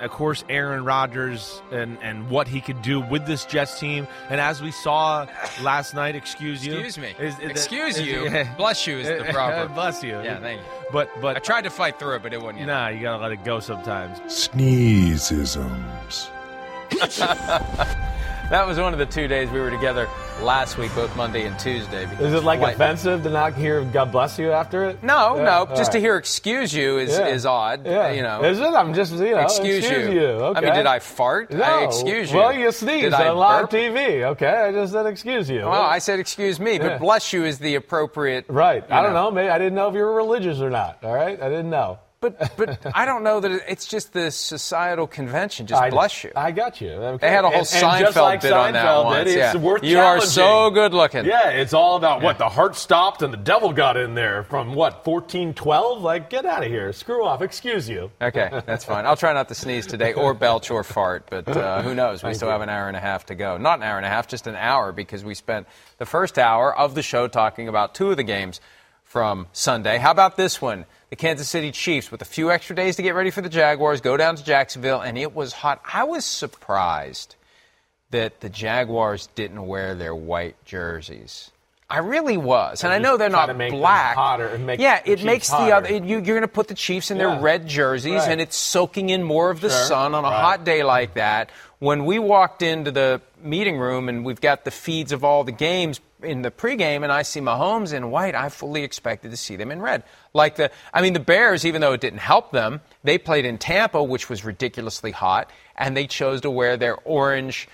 Of course, Aaron Rodgers and, and what he could do with this Jets team. And as we saw last night, excuse you. Excuse me. Is- is- Excuse is- you. yeah. Bless you is the proper. Bless you. Yeah, thank you. But but I tried to fight through it, but it wasn't. yet. Nah, you gotta let it go sometimes. Sneezisms. That was one of the two days we were together last week, both Monday and Tuesday. because Is it like offensive to not hear "God bless you" after it? No, Yeah, no. Just to hear "excuse you" is Yeah. is odd. Yeah. You know. Is it? I'm just you know. excuse, you. Okay. I mean, did I fart? No. I excuse you. Well, you sneezed Did on live? TV. Okay, I just said excuse you. Well, I said excuse me, but bless you is the appropriate. right. you I don't know. Maybe I didn't know if you were religious or not. All right, I didn't know. But but I don't know that it, it's just the societal convention. Just I, bless you. I got you. Okay. They had a whole And- and just Seinfeld like bit on that Seinfeld once, did, yeah. It's worth You are so good looking. Yeah, it's all about what the heart stopped and the devil got in there from what 1412. Like, get out of here. Screw off. Excuse you. Okay, that's fine. I'll try not to sneeze today or belch or fart, but uh, who knows? We Thank still you. have an hour and a half to go. Not an hour and a half, just an hour because we spent the first hour of the show talking about two of the games from Sunday. How about this one? The Kansas City Chiefs, with a few extra days to get ready for the Jaguars, go down to Jacksonville, and it was hot. I was surprised that the Jaguars didn't wear their white jerseys. I really was, and I know they're not black. hotter and make yeah, it makes the other. it- you, you're going to put the Chiefs in their red jerseys, Right. and it's soaking in more of the Sure. sun on a Right. hot day like that. When we walked into the meeting room and we've got the feeds of all the games in the pregame, and I see Mahomes in white, I fully expected to see them in red. Like the, I mean, the Bears, even though it didn't help them, they played in Tampa, which was ridiculously hot, and they chose to wear their orange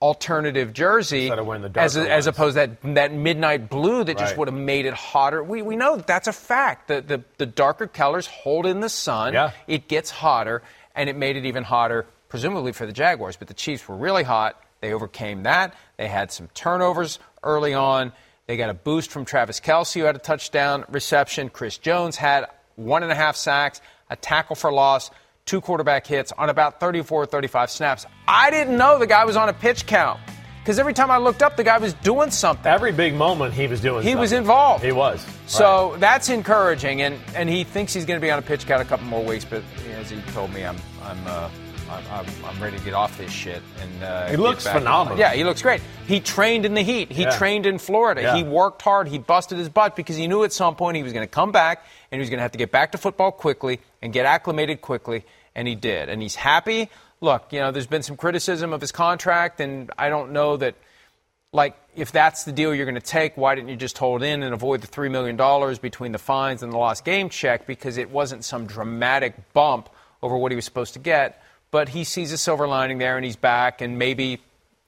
alternative jersey of the as, darker as opposed to that that midnight blue that just would have made it hotter. We, we know that's a fact. The, the, the darker colors hold in the sun. Yeah. It gets hotter, and it made it even hotter, presumably for the Jaguars. But the Chiefs were really hot. They overcame that. They had some turnovers early on. They got a boost from Travis Kelce, who had a touchdown reception. Chris Jones had one and a half sacks, a tackle for loss, two quarterback hits on about 34 35 snaps. I didn't know the guy was on a pitch count because every time I looked up, the guy was doing something. Every big moment he was doing. He was involved. He was. So that's encouraging, and, and he thinks he's going to be on a pitch count a couple more weeks. But as he told me, I'm I'm uh, I'm, I'm, I'm ready to get off this shit. And uh, He looks phenomenal. Yeah, he looks great. He trained in the heat. He Yeah. trained in Florida. Yeah. He worked hard. He busted his butt because he knew at some point he was going to come back and he was going to have to get back to football quickly and get acclimated quickly, and he did. And he's happy. Look, you know, there's been some criticism of his contract, and I don't know that like if that's the deal you're going to take, why didn't you just hold in and avoid the three million dollars between the fines and the lost game check? Because it wasn't some dramatic bump over what he was supposed to get. But he sees a silver lining there, and he's back, and maybe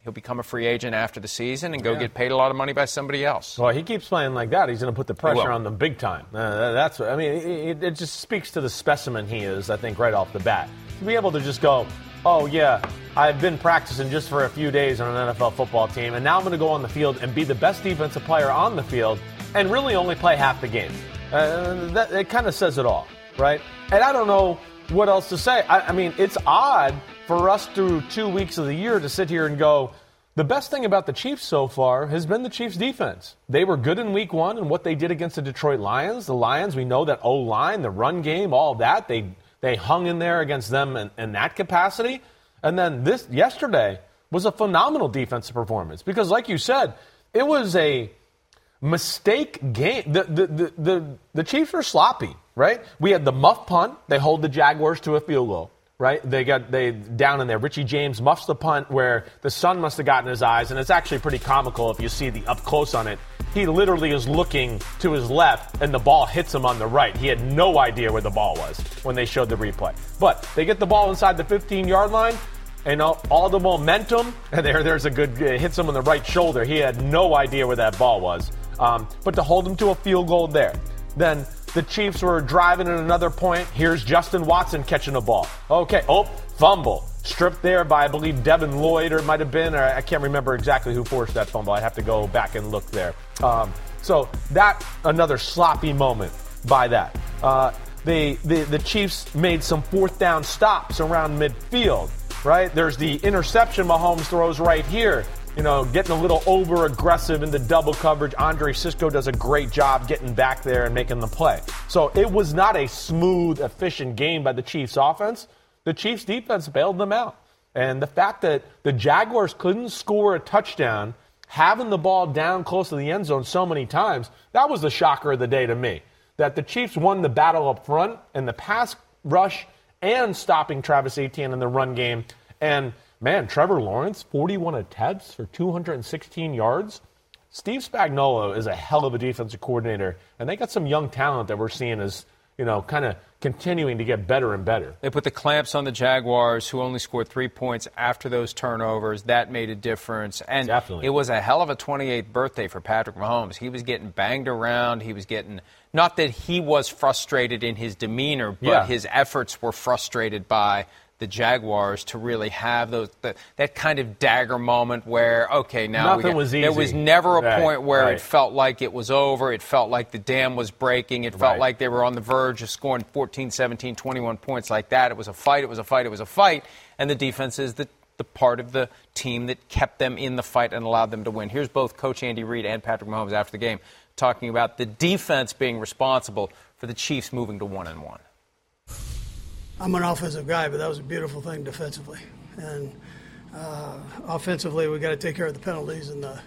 he'll become a free agent after the season and go get paid a lot of money by somebody else. Well, he keeps playing like that. He's going to put the pressure on them big time. Uh, that's. I mean, it, it just speaks to the specimen he is. I think right off the bat to be able to just go, oh yeah, I've been practicing just for a few days on an NFL football team, and now I'm going to go on the field and be the best defensive player on the field and really only play half the game. Uh, that, it kind of says it all, right? And I don't know what else to say. I, I mean, it's odd for us through two weeks of the year to sit here and go, the best thing about the Chiefs so far has been the Chiefs' defense. They were good in week one and what they did against the Detroit Lions. The Lions, we know that O line, the run game, all that, they, they hung in there against them in, in that capacity. And then this yesterday was a phenomenal defensive performance because, like you said, it was a mistake game. The, the, the, the, the Chiefs were sloppy, right? We had the muff punt, they hold the Jaguars to a field goal right? They got they down in there. Richie James muffs the punt where the sun must have gotten his eyes, and it's actually pretty comical if you see the up close on it. He literally is looking to his left, and the ball hits him on the right. He had no idea where the ball was when they showed the replay. But they get the ball inside the 15 yard line. And all, all the momentum, and there, there's a good hits him on the right shoulder. He had no idea where that ball was. Um, but to hold them to a field goal there, then the Chiefs were driving at another point. Here's Justin Watson catching a ball. Okay, oh, fumble. Stripped there by, I believe, Devin Lloyd, or it might have been, or I can't remember exactly who forced that fumble. I'd have to go back and look there. Um, so that, another sloppy moment by that. Uh, the, the, the Chiefs made some fourth down stops around midfield, right? There's the interception Mahomes throws right here you know, getting a little over aggressive in the double coverage. Andre Cisco does a great job getting back there and making the play. So it was not a smooth, efficient game by the Chiefs offense. The Chiefs defense bailed them out. And the fact that the Jaguars couldn't score a touchdown, having the ball down close to the end zone so many times, that was the shocker of the day to me. That the Chiefs won the battle up front in the pass rush and stopping Travis Etienne in the run game. And Man, Trevor Lawrence, 41 attempts for 216 yards. Steve Spagnuolo is a hell of a defensive coordinator, and they got some young talent that we're seeing as, you know, kind of continuing to get better and better. They put the clamps on the Jaguars, who only scored three points after those turnovers. That made a difference. And Definitely. it was a hell of a 28th birthday for Patrick Mahomes. He was getting banged around. He was getting, not that he was frustrated in his demeanor, but Yeah. his efforts were frustrated by the Jaguars to really have those the, that kind of dagger moment where okay now we Nothing got- was there was never a Right, point where right. it felt like it was over it felt like the dam was breaking it felt Right. like they were on the verge of scoring 14 17 21 points like that it was a fight it was a fight it was a fight and the defense is the the part of the team that kept them in the fight and allowed them to win. Here's both Coach Andy Reid and Patrick Mahomes after the game talking about the defense being responsible for the Chiefs moving to one and one. I'm an offensive guy, but that was a beautiful thing defensively. And uh, offensively, we got to take care of the penalties and the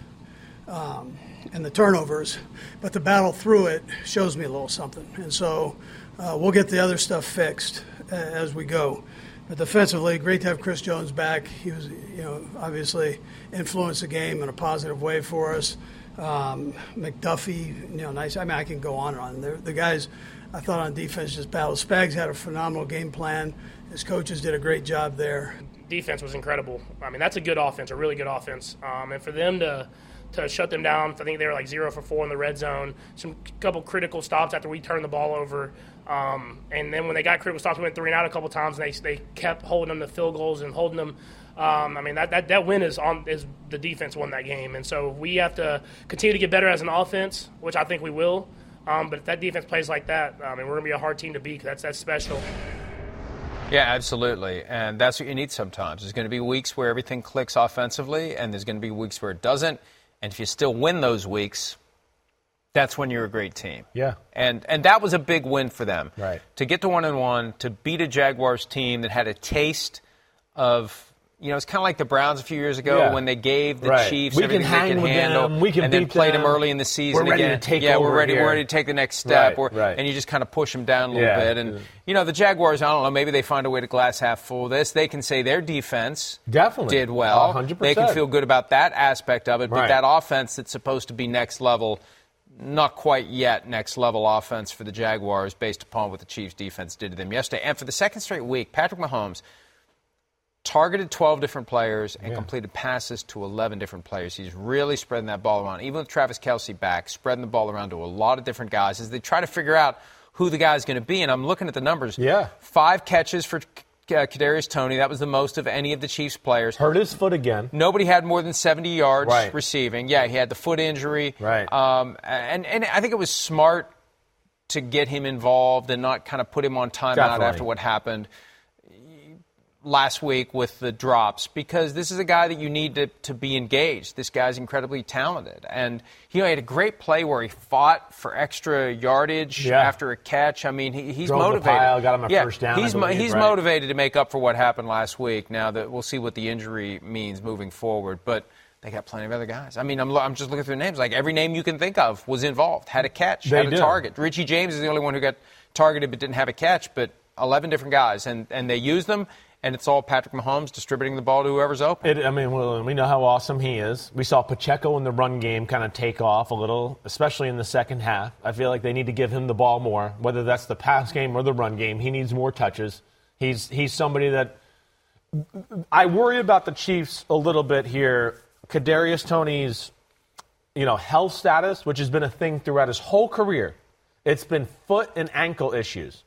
um, and the turnovers. But the battle through it shows me a little something, and so uh, we'll get the other stuff fixed uh, as we go. But defensively, great to have Chris Jones back. He was, you know, obviously influenced the game in a positive way for us. Um, McDuffie, you know, nice. I mean, I can go on and on. The guys, I thought on defense just battled. Spags had a phenomenal game plan. His coaches did a great job there. defense was incredible. I mean, that's a good offense, a really good offense. Um, and for them to to shut them down, I think they were like zero for four in the red zone. Some couple critical stops after we turned the ball over. Um, and then when they got critical stops, we went three and out a couple times, and they they kept holding them to field goals and holding them. Um, I mean that, that that win is on is the defense won that game, and so we have to continue to get better as an offense, which I think we will. Um, but if that defense plays like that, I mean, we're going to be a hard team to beat. 'cause that's that's special. Yeah, absolutely. And that's what you need sometimes. There's going to be weeks where everything clicks offensively, and there's going to be weeks where it doesn't. And if you still win those weeks, that's when you're a great team. Yeah. And and that was a big win for them. Right. To get to one and one, to beat a Jaguars team that had a taste of you know, it's kind of like the Browns a few years ago Yeah. when they gave the Right. Chiefs We can everything they hang could with handle, them. We can and then played them them. early in the season. We're ready again. to take yeah, we're ready. here. We're ready to take the next step. Right, Or- right. And you just kind of push them down a little Yeah. bit. And you know, the Jaguars. I don't know. Maybe they find a way to glass half full. This they can say their defense Definitely. did well. 100%. They can feel good about that aspect of it. But Right. that offense that's supposed to be next level. Not quite yet next level offense for the Jaguars based upon what the Chiefs defense did to them yesterday. And for the second straight week, Patrick Mahomes targeted 12 different players and completed passes to 11 different players. He's really spreading that ball around. Even with Travis Kelce back, spreading the ball around to a lot of different guys as they try to figure out who the guy is going to be. And I'm looking at the numbers. Yeah. Five catches for uh, Kadarius Toney. That was the most of any of the Chiefs players. Hurt his foot again. Nobody had more than 70 yards Right. receiving. Yeah, he had the foot injury. Right. Um, and and I think it was smart to get him involved and not kind of put him on timeout Definitely. after what happened last week with the drops because this is a guy that you need to, to be engaged. This guy's incredibly talented. And he had a great play where he fought for extra yardage Yeah. after a catch. I mean, he, he's Drove motivated. pile, got him a yeah, first down, He's, believe, he's right. motivated to make up for what happened last week. Now that we'll see what the injury means moving forward. But they got plenty of other guys. I mean, I'm, I'm just looking through names. Like every name you can think of was involved, had a catch, They had a do. target. Richie James is the only one who got targeted but didn't have a catch. But 11 different guys, and, and they use them, and it's all Patrick Mahomes distributing the ball to whoever's open. It, I mean, well, we know how awesome he is. We saw Pacheco in the run game kind of take off a little, especially in the second half. I feel like they need to give him the ball more, whether that's the pass game or the run game. He needs more touches. He's he's somebody that I worry about the Chiefs a little bit here. Kadarius Toney's, you know, health status, which has been a thing throughout his whole career. It's been foot and ankle issues.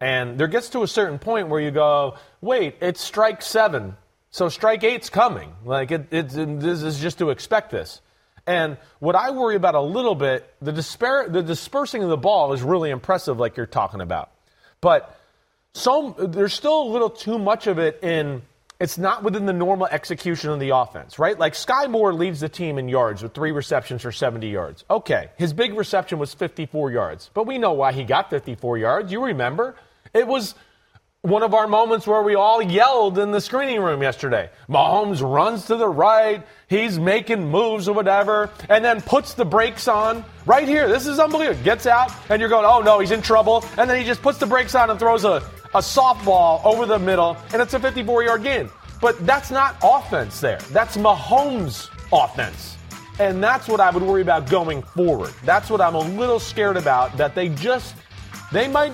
And there gets to a certain point where you go, wait, it's strike seven, so strike eight's coming. Like it, it, this is just to expect this. And what I worry about a little bit, the, despair, the dispersing of the ball is really impressive, like you're talking about. But so there's still a little too much of it in it's not within the normal execution of the offense, right? Like Skyy Moore leads the team in yards with three receptions for 70 yards. Okay, his big reception was 54 yards, but we know why he got 54 yards. You remember? It was one of our moments where we all yelled in the screening room yesterday. Mahomes runs to the right, he's making moves or whatever, and then puts the brakes on right here. This is unbelievable. Gets out, and you're going, oh no, he's in trouble. And then he just puts the brakes on and throws a, a softball over the middle, and it's a 54 yard gain. But that's not offense there. That's Mahomes' offense. And that's what I would worry about going forward. That's what I'm a little scared about, that they just, they might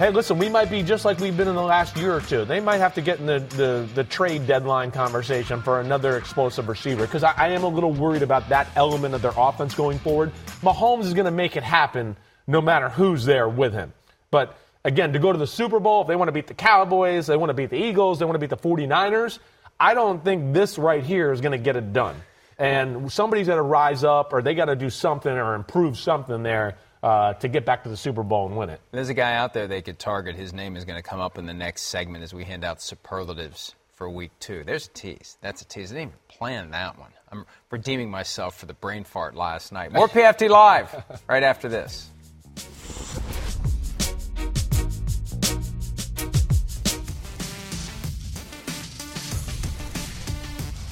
hey, listen, we might be just like we've been in the last year or two. They might have to get in the, the, the trade deadline conversation for another explosive receiver because I, I am a little worried about that element of their offense going forward. Mahomes is going to make it happen no matter who's there with him. But again, to go to the Super Bowl, if they want to beat the Cowboys, they want to beat the Eagles, they want to beat the 49ers, I don't think this right here is going to get it done. And somebody's got to rise up or they got to do something or improve something there uh, to get back to the Super Bowl and win it. There's a guy out there they could target. His name is going to come up in the next segment as we hand out superlatives for week two. There's a tease. That's a tease. I didn't even plan that one. I'm redeeming myself for the brain fart last night. More PFT Live right after this.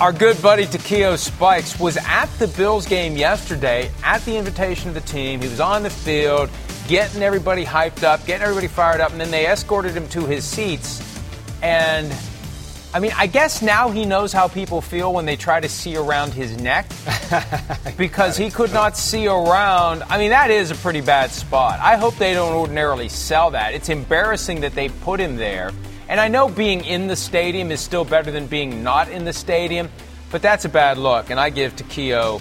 Our good buddy Takeo Spikes was at the Bills game yesterday at the invitation of the team. He was on the field, getting everybody hyped up, getting everybody fired up, and then they escorted him to his seats. And I mean, I guess now he knows how people feel when they try to see around his neck because he could not see around. I mean, that is a pretty bad spot. I hope they don't ordinarily sell that. It's embarrassing that they put him there. And I know being in the stadium is still better than being not in the stadium, but that's a bad look. And I give Takeo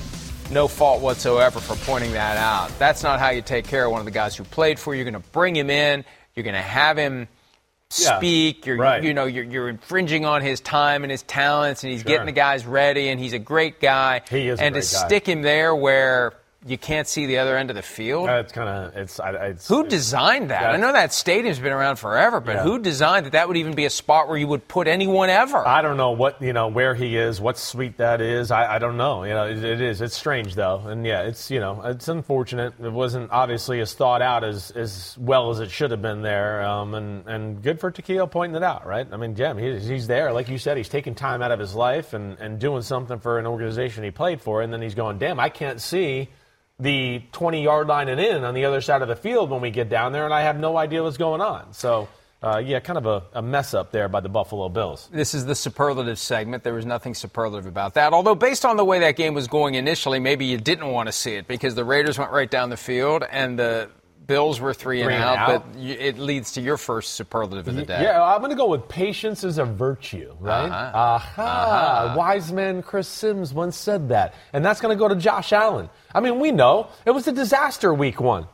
no fault whatsoever for pointing that out. That's not how you take care of one of the guys who played for you. You're going to bring him in. You're going to have him Yeah, speak. You're, right. you know, you're, you're infringing on his time and his talents, and he's Sure. getting the guys ready, and he's a great guy. He is a And to guy. stick him there where you can't see the other end of the field. It's kind of it's, it's who designed that? I know that stadium's been around forever, but Yeah. who designed that? That would even be a spot where you would put anyone ever. I don't know what you know where he is, what suite that is. I, I don't know. You know, it, it is. It's strange though, and yeah, it's you know, it's unfortunate. It wasn't obviously as thought out as as well as it should have been there. Um, and and good for Takeo pointing it out, right? I mean, Jim, he's, he's there, like you said, he's taking time out of his life and and doing something for an organization he played for, and then he's going, damn, I can't see. The 20 yard line and in on the other side of the field when we get down there, and I have no idea what's going on. So, uh, yeah, kind of a, a mess up there by the Buffalo Bills. This is the superlative segment. There was nothing superlative about that. Although, based on the way that game was going initially, maybe you didn't want to see it because the Raiders went right down the field and the Bills were three, Three and and out. out. But it leads to your first superlative of the day. Yeah, I'm going to go with patience is a virtue, right? Uh-huh. Aha. Wise man Chris Simms once said that. And that's going to go to Josh Allen. I mean, we know it was a disaster week one.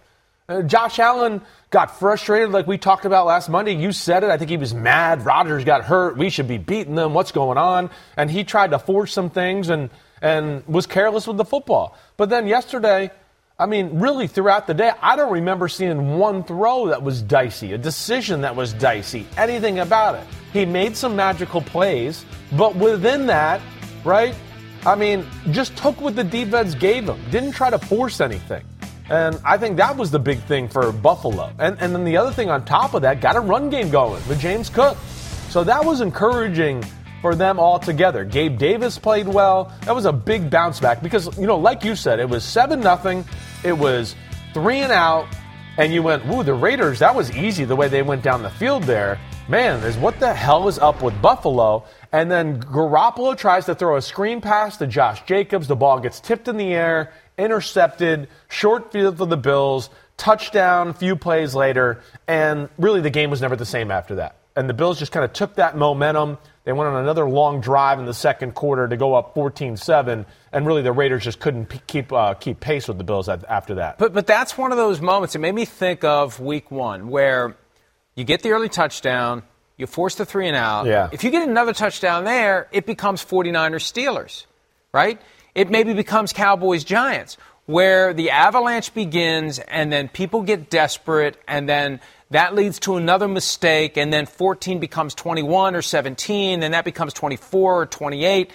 Uh, Josh Allen got frustrated, like we talked about last Monday. You said it. I think he was mad. Rodgers got hurt. We should be beating them. What's going on? And he tried to force some things and and was careless with the football. But then yesterday, I mean, really throughout the day, I don't remember seeing one throw that was dicey, a decision that was dicey, anything about it. He made some magical plays, but within that, right? I mean, just took what the defense gave him. Didn't try to force anything. And I think that was the big thing for Buffalo. And, and then the other thing on top of that, got a run game going with James Cook. So that was encouraging for them all together. Gabe Davis played well. That was a big bounce back because, you know, like you said, it was 7 nothing. It was three and out. And you went, ooh, the Raiders, that was easy the way they went down the field there. Man, is what the hell is up with Buffalo? And then Garoppolo tries to throw a screen pass to Josh Jacobs. The ball gets tipped in the air intercepted, short field for the Bills, touchdown a few plays later, and really the game was never the same after that. And the Bills just kind of took that momentum. They went on another long drive in the second quarter to go up 14-7, and really the Raiders just couldn't p- keep uh, keep pace with the Bills after that. But but that's one of those moments. It made me think of Week One, where you get the early touchdown, you force the three and out. Yeah. If you get another touchdown there, it becomes 49ers Steelers, right? it maybe becomes Cowboys Giants, where the avalanche begins and then people get desperate and then that leads to another mistake and then 14 becomes 21 or 17 and that becomes 24 or 28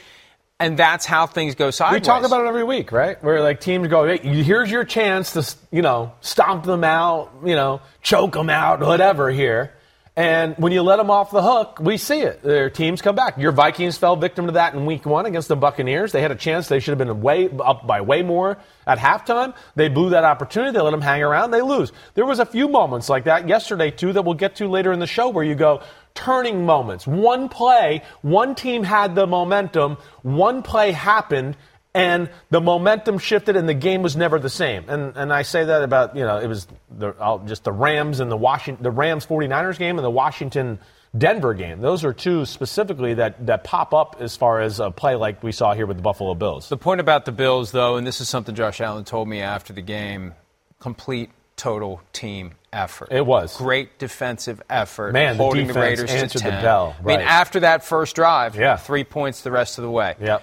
and that's how things go sideways. We talk about it every week, right? Where like teams go, hey, here's your chance to, you know, stomp them out, you know, choke them out, whatever here. And when you let them off the hook, we see it. Their teams come back. Your Vikings fell victim to that in week one against the Buccaneers. They had a chance. They should have been way up by way more at halftime. They blew that opportunity. They let them hang around. They lose. There was a few moments like that yesterday, too, that we'll get to later in the show where you go, turning moments. One play, one team had the momentum, one play happened, and the momentum shifted and the game was never the same. And and I say that about, you know, it was the, uh, just the Rams and the Washington the Rams 49ers game and the Washington Denver game. Those are two specifically that, that pop up as far as a play like we saw here with the Buffalo Bills. The point about the Bills, though, and this is something Josh Allen told me after the game complete, total team effort. It was. Great defensive effort. Man, holding the, the Raiders answered to 10. the bell. Right. I mean, after that first drive, yeah. three points the rest of the way. Yep.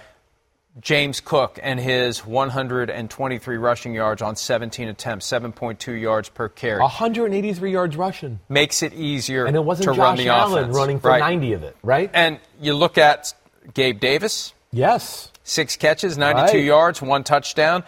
James Cook and his 123 rushing yards on 17 attempts, 7.2 yards per carry. 183 yards rushing. Makes it easier and it wasn't to Josh run the Allen offense. running for right. 90 of it, right? And you look at Gabe Davis. Yes. Six catches, 92 right. yards, one touchdown.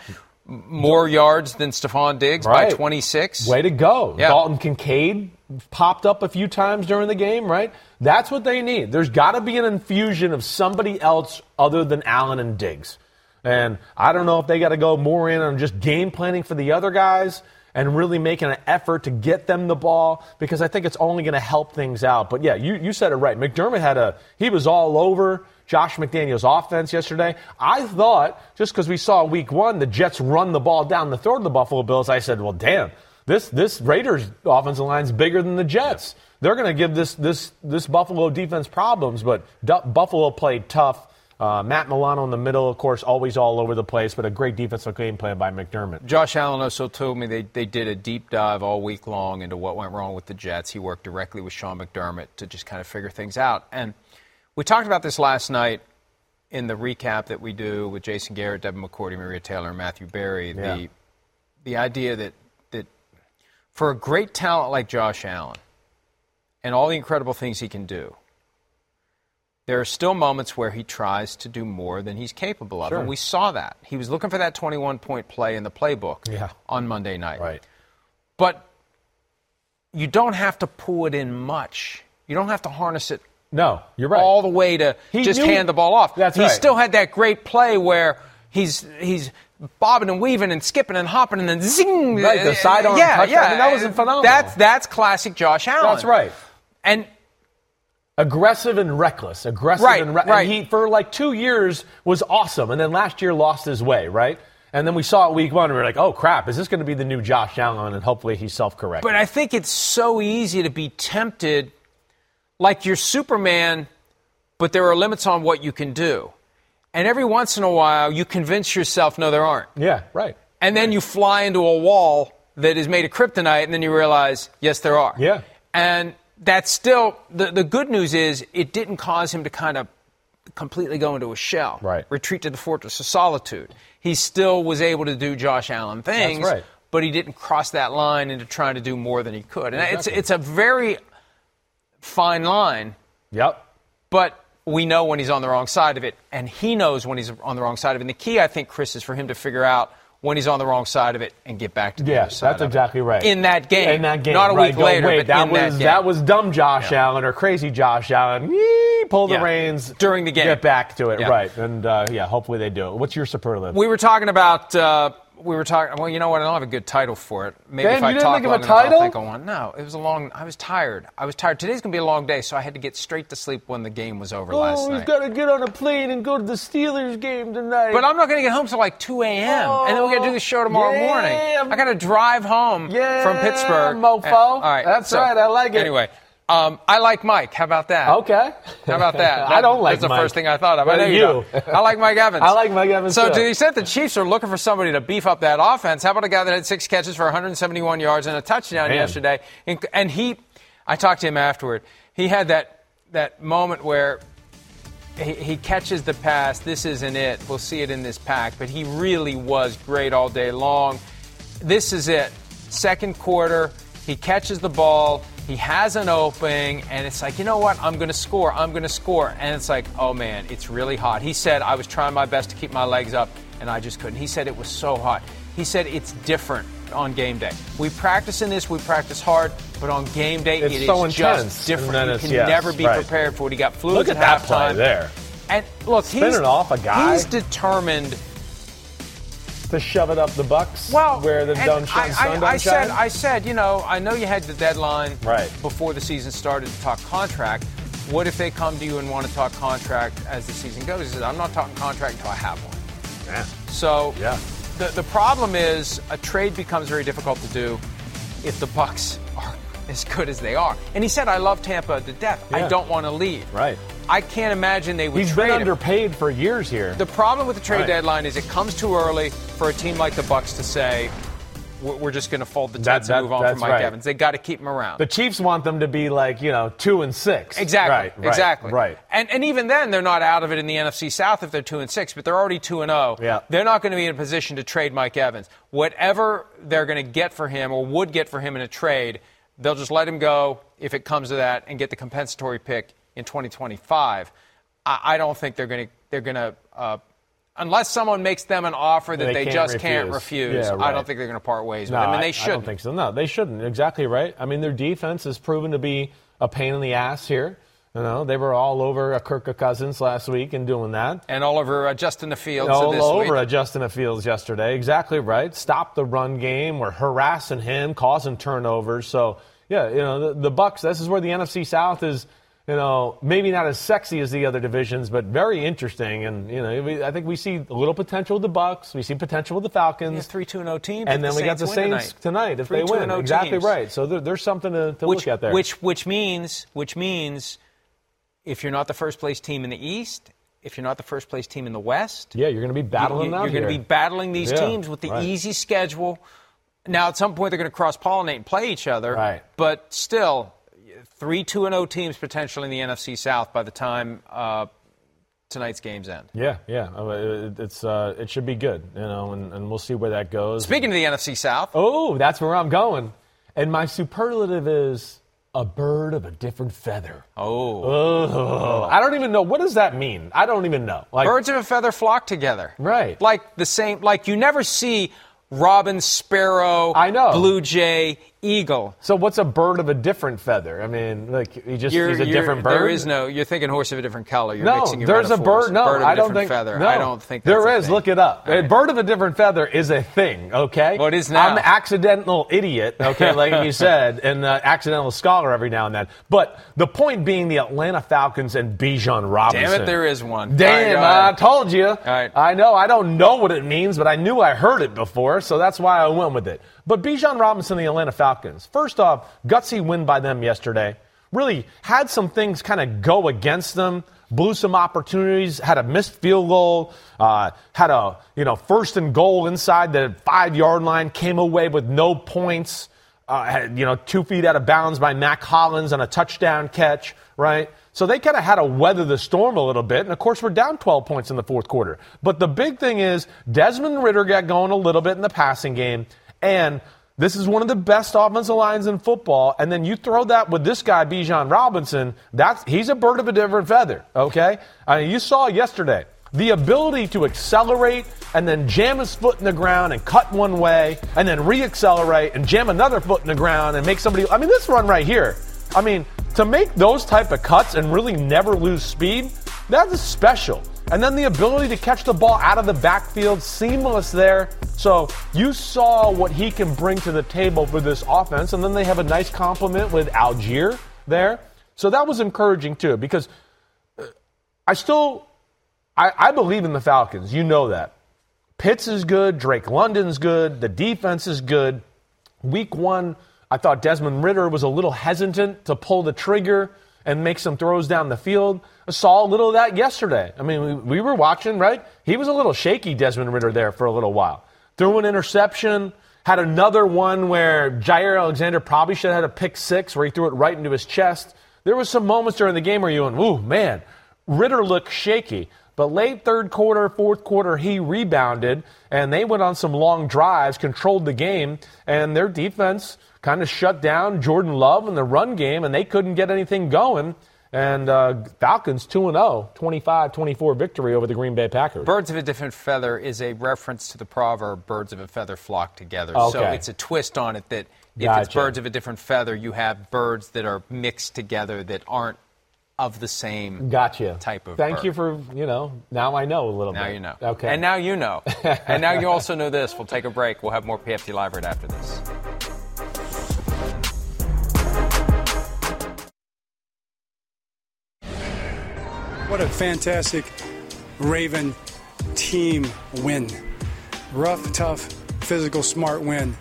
More yards than Stefon Diggs right. by 26. Way to go. Yeah. Dalton Kincaid popped up a few times during the game, right? That's what they need. There's got to be an infusion of somebody else other than Allen and Diggs. And I don't know if they got to go more in on just game planning for the other guys and really making an effort to get them the ball because I think it's only going to help things out. But yeah, you, you said it right. McDermott had a, he was all over Josh McDaniels' offense yesterday. I thought, just because we saw week one, the Jets run the ball down the throat of the Buffalo Bills, I said, well, damn, this, this Raiders offensive line is bigger than the Jets. They're going to give this, this, this Buffalo defense problems, but D- Buffalo played tough. Uh, Matt Milano in the middle, of course, always all over the place, but a great defensive game plan by McDermott. Josh Allen also told me they, they did a deep dive all week long into what went wrong with the Jets. He worked directly with Sean McDermott to just kind of figure things out. And we talked about this last night in the recap that we do with Jason Garrett, Devin McCourty, Maria Taylor, and Matthew Berry. Yeah. The, the idea that, that for a great talent like Josh Allen and all the incredible things he can do, there are still moments where he tries to do more than he's capable of. Sure. And we saw that. He was looking for that 21 point play in the playbook Yeah. on Monday night. Right. But you don't have to pull it in much. You don't have to harness it No, you're right. all the way to He just knew- hand the ball off. That's he right. still had that great play where he's he's bobbing and weaving and skipping and hopping and then zing. Right, the sidearm yeah, touchdown. Yeah, I mean, that was phenomenal. That's that's classic Josh Allen. That's right. And aggressive and reckless. Aggressive Right, and, reckless. right. and he for like two years was awesome, and then last year lost his way, right? And then we saw it week one, and we are like, oh crap, is this going to be the new Josh Allen? And hopefully he's self correct. But I think it's so easy to be tempted, like you're Superman, but there are limits on what you can do. And every once in a while, you convince yourself, no, there aren't. yeah, right. And then you fly into a wall that is made of kryptonite, and then you realize, yes, there are. Yeah. And that's still the the good news is it didn't cause him to kind of completely go into a shell, Right. retreat to the fortress of solitude. He still was able to do Josh Allen things, right. but he didn't cross that line into trying to do more than he could. And Exactly. it's it's a very fine line, Yep. but we know when he's on the wrong side of it, and he knows when he's on the wrong side of it. And the key, I think, Chris, is for him to figure out when he's on the wrong side of it and get back to the Yeah, other side that's of it. exactly right. In that game, In that game, not a right. week Go, later, Wait, that was that game. was dumb Josh Allen or crazy Josh Allen. Yee, pull the Yeah. reins During the game. Get back to it, Yeah. right? And uh, yeah, hopefully they do. What's your superlative? We were talking about. Uh, we were talking. Well, you know what? I don't have a good title for it. Maybe Ben, if I talk think of a long enough, I'll title? think of one. No, it was a long. I was tired. I was tired. Today's gonna be a long day, so I had to get straight to sleep when the game was over last oh, night. he's got to get on a plane and go to the Steelers game tonight. But I'm not going to get home till like 2 a.m. Oh, and then we got to do the show tomorrow oh, yeah. morning. I got to drive home Yeah, from Pittsburgh. mofo. And- all right, That's so, right, I like it. Anyway, um, I like Mike. How about that? okay. How about that? I don't like Mike. That's the Mike. first thing I thought of. I know you. I like Mike Evans. I like Mike Evans, So too. to the extent the Chiefs are looking for somebody to beef up that offense, how about a guy that had six catches for 171 yards and a touchdown Man. yesterday? And, and he, I talked to him afterward. He had that that moment where he, he catches the pass. This isn't it. We'll see it in this pack. But he really was great all day long. This is it. Second quarter, he catches the ball. He has an opening, and it's like, you know what? I'm going to score. I'm going to score. And it's like, oh man, it's really hot. He said, I was trying my best to keep my legs up, and I just couldn't. He said it was so hot. He said it's different on game day. We practice in this, we practice hard, but on game day, It's it is so intense. just different. You can yes, never be right. prepared for it. He got Look fluids at at that play there. And look, Spinning he's, off a guy. He's determined. To shove it up the Bucks. Well, where the I, shine, I, I don't said? I said, you know, I know you had the deadline Right. before the season started to talk contract. What if they come to you and want to talk contract as the season goes? He said, I'm not talking contract until I have one. Yeah. So Yeah. the, the problem is a trade becomes very difficult to do if the Bucks are as good as they are. And he said, I love Tampa to death. I don't want to leave. Right. I can't imagine they would He's trade been him. underpaid for years here. The problem with the trade Right. deadline is it comes too early for a team like the Bucks to say, "We're just going to fold the tents that- and move on from Mike right. Evans." They got to keep him around. The Chiefs want them to be like, you know, two and six. exactly. Right, exactly. Right. And and even then, they're not out of it in the NFC South if they're two and six, but they're already two and zero. Yeah. They're not going to be in a position to trade Mike Evans. Whatever they're going to get for him or would get for him in a trade, they'll just let him go if it comes to that and get the compensatory pick in 2025. I, I don't think they're going to they're going to. Uh, Unless someone makes them an offer that They they, can't just can't refuse. refuse, Yeah, I don't think they're going to part ways No, with them, and I- they I shouldn't. don't think so. No, they shouldn't. Exactly right. I mean, their defense has proven to be a pain in the ass here. You know, they were all over a Kirk Cousins last week and doing that. and all over uh, Justin the Fields all over week. at Justin Fields yesterday. Exactly right. Stop the run game. We're harassing him, causing turnovers. So yeah, you know the, the Bucks. This is where the NFC South is. You know, maybe not as sexy as the other divisions, but very interesting. And you know, we, I think we see a little potential with the Bucks. We see potential with the Falcons. Yeah, three two and oh zero teams, and then we got the Saints tonight, if Three, they win. oh Exactly teams. right. So there, there's something to, to Which, look at there. which which means which means if you're not the first place team in the East, if you're not the first place team in the West, yeah, you're going to be battling You, are going to be battling these Yeah, teams with the right. easy schedule. Now, at some point, they're going to cross pollinate and play each other. Right. But still, three two and zero teams potentially in the NFC South by the time uh, tonight's games end. Yeah, yeah. Uh, It, it's uh, it should be good, you know, and, and we'll see where that goes. Speaking of the NFC South, Oh, that's where I'm going. And my superlative is a bird of a different feather. oh, Oh, I don't even know what does that mean. I don't even know. Like birds of a feather flock together. Right. Like the same. Like you never see robin, sparrow. I know. Blue jay, eagle. so, what's a bird of a different feather? I mean, like he just You're- he's a different bird. There is no. You're thinking horse of a different color. You're no, mixing your there's a bird. No, bird of a I don't think. feather. No, I don't think there is. Look it up. Right. A bird of a different feather is a thing. Okay. Well, it is now. I'm an accidental idiot. Okay, like you said, and uh, accidental scholar every now and then. But the point being, the Atlanta Falcons and Bijan Robinson. Damn it, there is one. Damn, right, I told you. right. I know. I don't know what it means, but I knew I heard it before, so that's why I went with it. But Bijan Robinson, the Atlanta Falcons. First off, gutsy win by them yesterday. Really had some things kind of go against them. blew some opportunities, had a missed field goal, uh, had a you know first and goal inside the five yard line, came away with no points. Uh, had, you know, two feet out of bounds by Mack Hollins on a touchdown catch, right? So they kind of had to weather the storm a little bit. And of course, we're down 12 points in the fourth quarter. But the big thing is Desmond Ridder got going a little bit in the passing game. And this is one of the best offensive lines in football. And then you throw that with this guy, Bijan Robinson, that's, he's a bird of a different feather, okay? I mean, you saw yesterday the ability to accelerate and then jam his foot in the ground and cut one way and then reaccelerate and jam another foot in the ground and make somebody. I mean, this run right here. I mean, to make those type of cuts and really never lose speed, that's special. And then the ability to catch the ball out of the backfield, seamless there. So you saw what he can bring to the table for this offense. And then they have a nice compliment with Allgeier there. So that was encouraging too, because uh, I still, I, I believe in the Falcons. You know that. Pitts is good. Drake London's good. The defense is good. Week one, I thought Desmond Ridder was a little hesitant to pull the trigger and make some throws down the field. Saw a little of that yesterday. I mean, we, we were watching, right? He was a little shaky, Desmond Ridder, there for a little while. Threw an interception, had another one where Jaire Alexander probably should have had a pick six where he threw it right into his chest. There was some moments during the game where you went, ooh, man, Ridder looked shaky. But late third quarter, fourth quarter, he rebounded, and they went on some long drives, controlled the game, and their defense kind of shut down Jordan Love in the run game, and they couldn't get anything going. And uh, Falcons 2 0, 25 24 victory over the Green Bay Packers. Birds of a different feather is a reference to the proverb birds of a feather flock together. Okay. So it's a twist on it that if Gotcha. it's birds of a different feather, you have birds that are mixed together that aren't of the same Gotcha. type of Thank bird. you for, you know, now I know a little Now bit. Now you know. Okay. And now you know. and now you also know this. We'll take a break. We'll have more PFT Live right after this. What a fantastic Raven team win. Rough, tough, physical, smart win.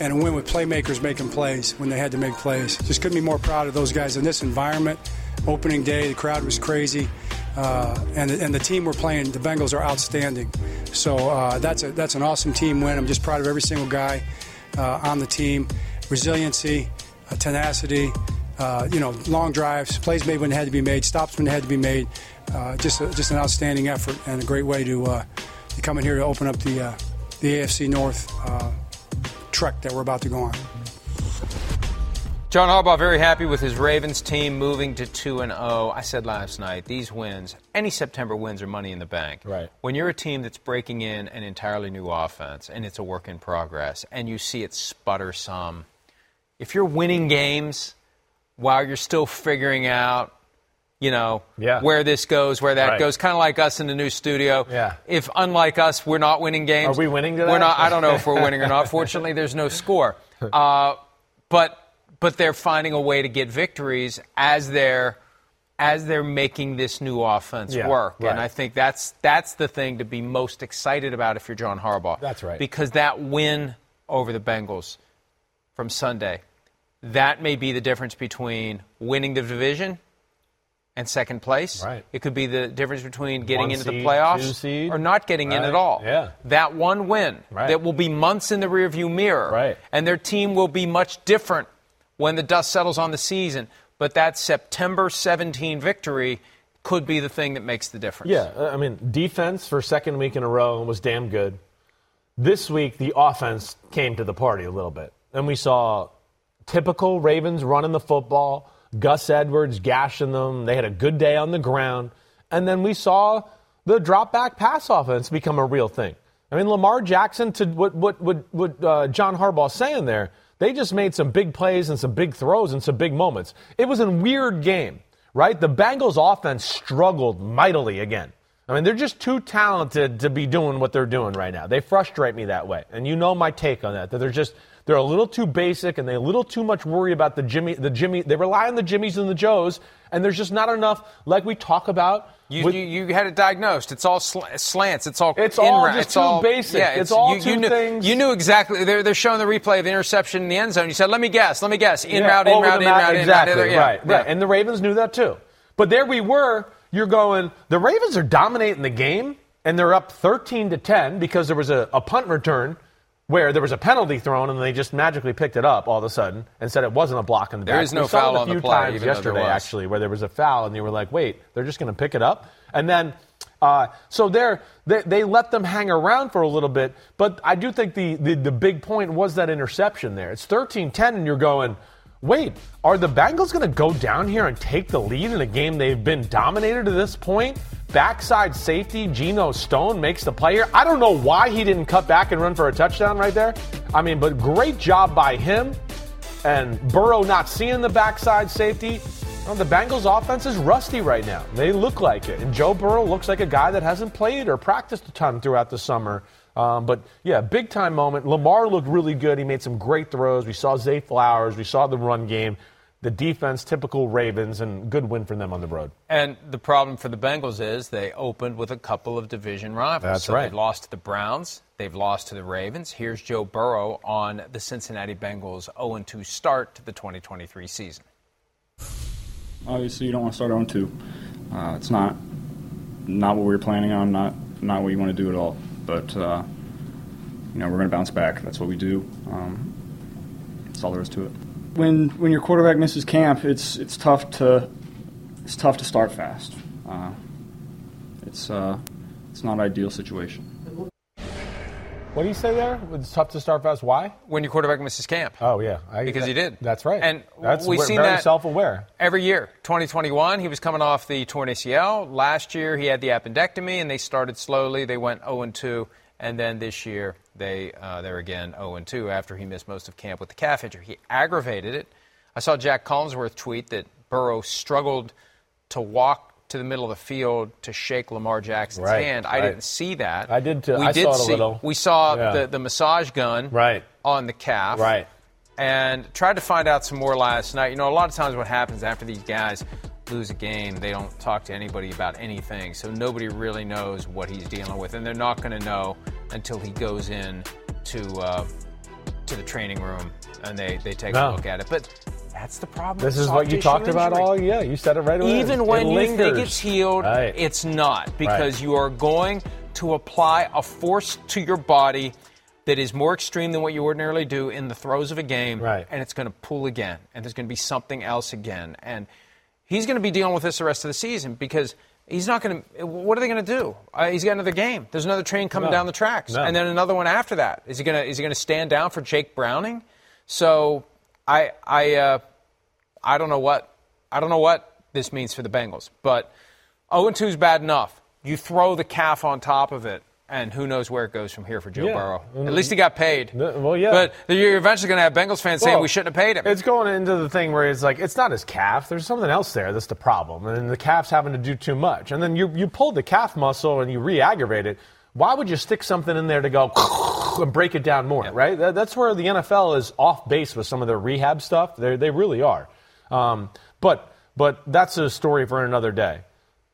And a win with playmakers making plays when they had to make plays. Just couldn't be more proud of those guys in this environment. Opening day, the crowd was crazy. Uh, and, and the team we're playing, the Bengals, are outstanding. So uh, that's, a, that's an awesome team win. I'm just proud of every single guy uh, on the team. Resiliency, uh, tenacity, uh, you know, long drives, plays made when it had to be made, stops when it had to be made. Uh, just, a, just an outstanding effort and a great way to, uh, to come in here to open up the, uh, the AFC North uh, trek that we're about to go on. John Harbaugh very happy with his Ravens team moving to 2 and 0. I said last night, these wins, any September wins are money in the bank. Right. When you're a team that's breaking in an entirely new offense and it's a work in progress and you see it sputter some, if you're winning games while you're still figuring out you know, Yeah. where this goes, where that Right. goes, kind of like us in the new studio. Yeah. If unlike us, we're not winning games. Are we winning today? We're not. I don't know if we're winning or not. Fortunately, there's no score. Uh, but but they're finding a way to get victories as they're as they're making this new offense Yeah, work. right. And I think that's that's the thing to be most excited about if you're John Harbaugh. That's right. Because that win over the Bengals from Sunday, that may be the difference between winning the division and second place. Right. It could be the difference between getting One into the playoffs seed. or not getting in at all. Yeah. That one win Right. that will be months in the rearview mirror. Right. And their team will be much different when the dust settles on the season. But that September 17 victory could be the thing that makes the difference. Yeah, uh, I mean, defense for second week in a row was damn good. This week, the offense came to the party a little bit. And we saw typical Ravens running the football, Gus Edwards gashing them. They had a good day on the ground. And then we saw the drop back pass offense become a real thing. I mean, Lamar Jackson, to what, what, what, what uh, John Harbaugh saying there, they just made some big plays and some big throws and some big moments. It was a weird game, right? The Bengals offense struggled mightily again. I mean, they're just too talented to be doing what they're doing right now. They frustrate me that way. And you know my take on that, that they're just they're a little too basic and they a little too much worry about the Jimmy the Jimmy they rely on the Jimmies and the Joes and there's just not enough like we talk about You, with- you, you had it diagnosed. It's all sl- slants. It's all It's all in- just it's too all, basic. Yeah, It's all you, two you knew, things. You knew exactly. They're, they're showing the replay of the interception in the end zone. You said, "Let me guess. Let me guess. In Yeah, route. In route. In map, route. In route. Exactly. Yeah, right. yeah. Right. And the Ravens knew that too. But there we were. you're going, the Ravens are dominating the game, and they're up 13 to 10 because there was a, a punt return where there was a penalty thrown and they just magically picked it up all of a sudden and said it wasn't a block in the There back. is no we saw foul it a on the few play, times even yesterday actually where there was a foul and they were like, wait, they're just going to pick it up, and then. Uh, so they they let them hang around for a little bit, but I do think the, the, the big point was that interception there. It's 13-10, and you're going, wait, are the Bengals going to go down here and take the lead in a game they've been dominated to this point? Backside safety, Geno Stone makes the play here. I don't know why he didn't cut back and run for a touchdown right there. I mean, but great job by him. And Burrow not seeing the backside safety. Well, the Bengals offense is rusty right now. They look like it. And Joe Burrow looks like a guy that hasn't played or practiced a ton throughout the summer. Um, but yeah, big time moment. Lamar looked really good. He made some great throws. We saw Zay Flowers. We saw the run game. The defense, typical Ravens, and good win for them on the road. And the problem for the Bengals is they opened with a couple of division rivals. That's so right. They've lost to the Browns. They've lost to the Ravens. Here's Joe Burrow on the Cincinnati Bengals 0-2 start to the 2023 season. Obviously, you don't want to start 0 2. Uh, it's not not what we were planning on. Not not what you want to do at all. But uh, you know, we're going to bounce back. That's what we do. Um, that's all there is to it. When when your quarterback misses camp, it's it's tough to it's tough to start fast. Uh, it's uh, it's not an ideal situation. What do you say there? It's tough to start fast. Why? When your quarterback misses camp. Oh yeah, I, Because he did. That's right. And that's we've seen very that self-aware. Every year, 2021, he was coming off the torn ACL. Last year, he had the appendectomy, and they started slowly. They went 0 and 2, and then this year, they uh, they're again 0 and 2 after he missed most of camp with the calf injury. He aggravated it. I saw Jac Collinsworth tweet that Burrow struggled to walk to the middle of the field to shake Lamar Jackson's Right, hand. I right. didn't see that. I did too. We I did saw see. little. We saw Yeah. the, the massage gun Right. on the calf Right. and tried to find out some more last night. You know, a lot of times what happens after these guys lose a game, they don't talk to anybody about anything. So nobody really knows what he's dealing with, and they're not going to know until he goes in to uh, to the training room and they, they take No. a look at it. But that's the problem. This is what you talked about all. Yeah, you said it right away. Even when you think it's healed, Right. it's not because Right. you are going to apply a force to your body that is more extreme than what you ordinarily do in the throes of a game, Right. and it's going to pull again, and there's going to be something else again, and he's going to be dealing with this the rest of the season because. He's not going to. What are they going to do? Uh, he's got another game. There's another train coming No. down the tracks, No. and then another one after that. Is he going to? Is he going to stand down for Jake Browning? So, I, I, uh, I don't know what I don't know what this means for the Bengals, but 0 2 is bad enough. You throw the calf on top of it, and who knows where it goes from here for Joe Yeah. Burrow. At least he got paid. Well, yeah. But you're eventually going to have Bengals fans saying we shouldn't have paid him. It's going into the thing where it's like it's not his calf. There's something else there that's the problem, and the calf's having to do too much. And then you you pull the calf muscle and you re-aggravate it. Why would you stick something in there to go and break it down more? Right. That, that's where the NFL is off base with some of their rehab stuff. They they really are. Um, but but that's a story for another day.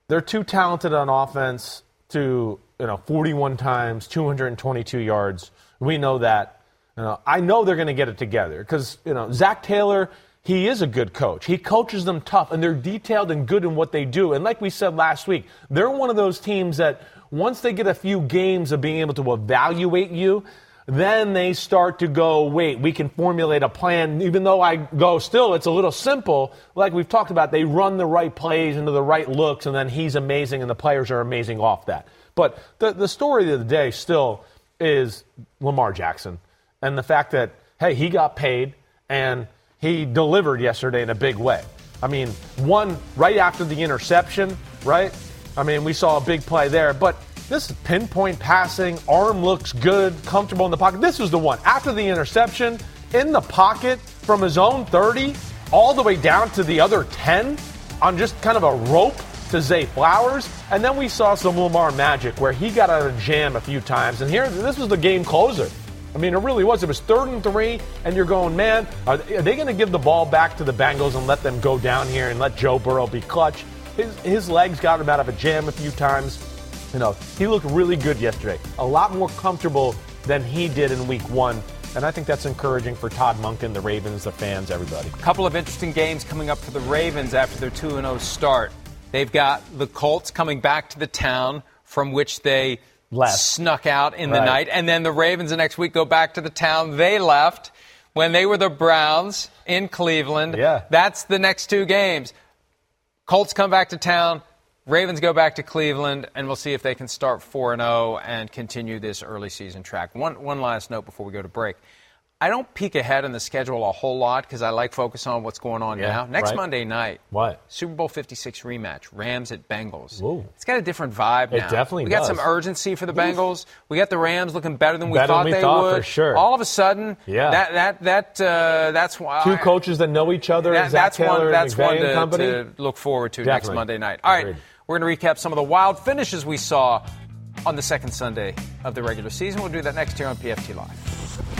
They're too talented on offense to, you know, 41 times, 222 yards. We know that. You know, I know they're going to get it together because, you know, Zac Taylor, he is a good coach. He coaches them tough, and they're detailed and good in what they do. And like we said last week, they're one of those teams that once they get a few games of being able to evaluate you, then they start to go, wait, we can formulate a plan. Even though I go, still, it's a little simple. Like we've talked about, they run the right plays into the right looks, and then he's amazing, and the players are amazing off that. But the, the story of the day still is Lamar Jackson and the fact that, hey, he got paid and he delivered yesterday in a big way. I mean, one right after the interception, right? I mean, we saw a big play there, but this is pinpoint passing, arm looks good, comfortable in the pocket. This was the one after the interception in the pocket from his own 30 all the way down to the other 10 on just kind of a rope to Zay Flowers. And then we saw some Lamar magic where he got out of jam a few times. And here, this was the game closer. I mean, it really was. It was third and three, and you're going, man, are they, they going to give the ball back to the Bengals and let them go down here and let Joe Burrow be clutch? His, his legs got him out of a jam a few times. You know, he looked really good yesterday. A lot more comfortable than he did in week one. And I think that's encouraging for Todd Monken, the Ravens, the fans, everybody. A couple of interesting games coming up for the Ravens after their 2 0 start. They've got the Colts coming back to the town from which they Left. snuck out in the night. And then the Ravens the next week go back to the town they left when they were the Browns in Cleveland. Yeah. That's the next two games. Colts come back to town. Ravens go back to Cleveland, and we'll see if they can start 4 0 and continue this early season track. One, one last note before we go to break. I don't peek ahead in the schedule a whole lot because I like focus on what's going on Yeah, now. Next right. Monday night, What? Super Bowl 56 rematch, Rams at Bengals. Ooh. It's got a different vibe It now. definitely We got does. some urgency for the Bengals. We got the Rams looking better than we Better than thought we they thought, would. for sure. All of a sudden, Yeah. that that that uh, that's why Two coaches that know each other. that- that's Taylor one. That's one to, company. to look forward to next Monday night. All right, we're going to recap some of the wild finishes we saw on the second Sunday of the regular season. We'll do that next year on PFT Live.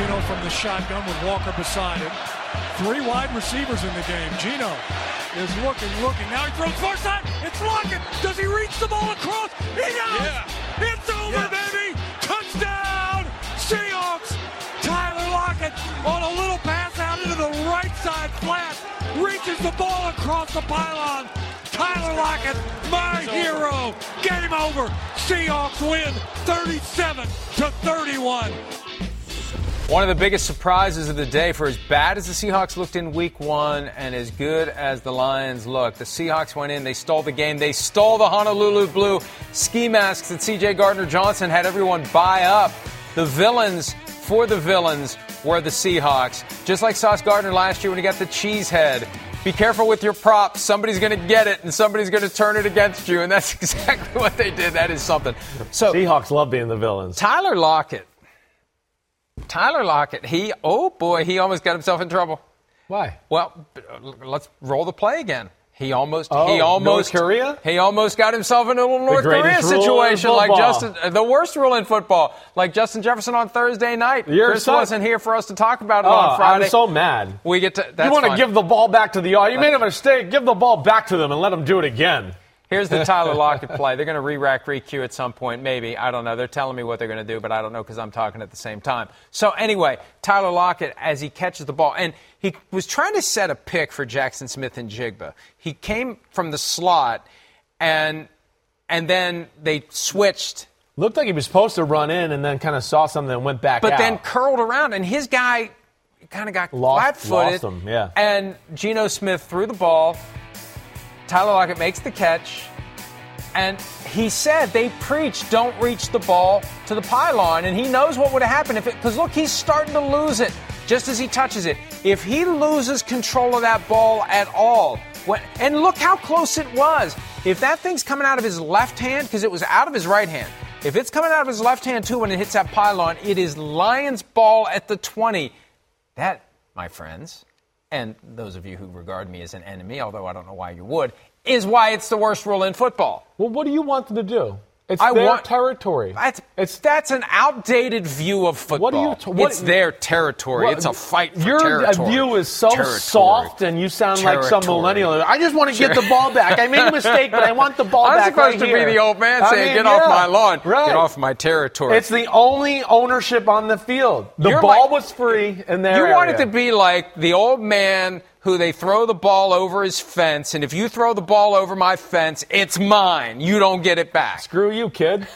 Geno from the shotgun with Walker beside him. Three wide receivers in the game. Geno is looking, looking. Now he throws first time. It's Lockett. Does he reach the ball across? He does. It's over, baby. Touchdown, Seahawks. Tyler Lockett on a little pass out into the right side flat. Reaches the ball across the pylon. Tyler Lockett, my hero. Game over. Seahawks win 37 to 31. One of the biggest surprises of the day for as bad as the Seahawks looked in week one and as good as the Lions looked. The Seahawks went in, they stole the game, they stole the Honolulu Blue ski masks that CJ Gardner Johnson had everyone buy up. The villains for the villains were the Seahawks. Just like Sauce Gardner last year when he got the cheese head. Be careful with your props. Somebody's going to get it and somebody's going to turn it against you. And that's exactly what they did. That is something. So Seahawks love being the villains. Tyler Lockett. Tyler Lockett, he, oh boy, he almost got himself in trouble. Why? Well, let's roll the play again. He almost, Oh, he almost, North Korea? he almost got himself in a little North Korea greatest rule in situation, like. Justin, uh, the worst rule in football, like Justin Jefferson on Thursday night. You're Chris so- wasn't here for us to talk about it Oh, on Friday. I'm so mad. we get to. That's you want to give the ball back to the you made a mistake. Give the ball back to them and let them do it again. Here's the Tyler Lockett play. They're going to re-rack, re-cue at some point, maybe. I don't know. They're telling me what they're going to do, but I don't know because I'm talking at the same time. So anyway, Tyler Lockett, as he catches the ball, and he was trying to set a pick for Jaxon Smith-Njigba. He came from the slot, and and then they switched. Looked like he was supposed to run in and then kind of saw something and went back But out. then curled around, and his guy kind of got Lost- flat-footed. lost him, yeah. And Geno Smith threw the ball. Tyler Lockett makes the catch. And he said they preach don't reach the ball to the pylon, and he knows what would have happened if it. Because look, he's starting to lose it just as he touches it. If he loses control of that ball at all, when, and look how close it was. If that thing's coming out of his left hand, because it was out of his right hand, if it's coming out of his left hand too when it hits that pylon, it is Lions ball at the 20. That, my friends, and those of you who regard me as an enemy, although I don't know why you would, is why it's the worst rule in football. Well, what do you want them to do? It's I their want territory. That's it's that's an outdated view of football. What are you t- what- it's their territory. What- it's a fight for Your territory. view is so Territory. soft, and you sound like some millennial. I just want to get the ball back. I made a mistake, but I want the ball back. I'm supposed right to here. be the old man I saying, mean, "Get off my lawn, right. get off my territory." It's the only ownership on the field. The You're ball like- was free in their you want it to be like the old man who they throw the ball over his fence, and if you throw the ball over my fence, it's mine. You don't get it back. Screw you, kid.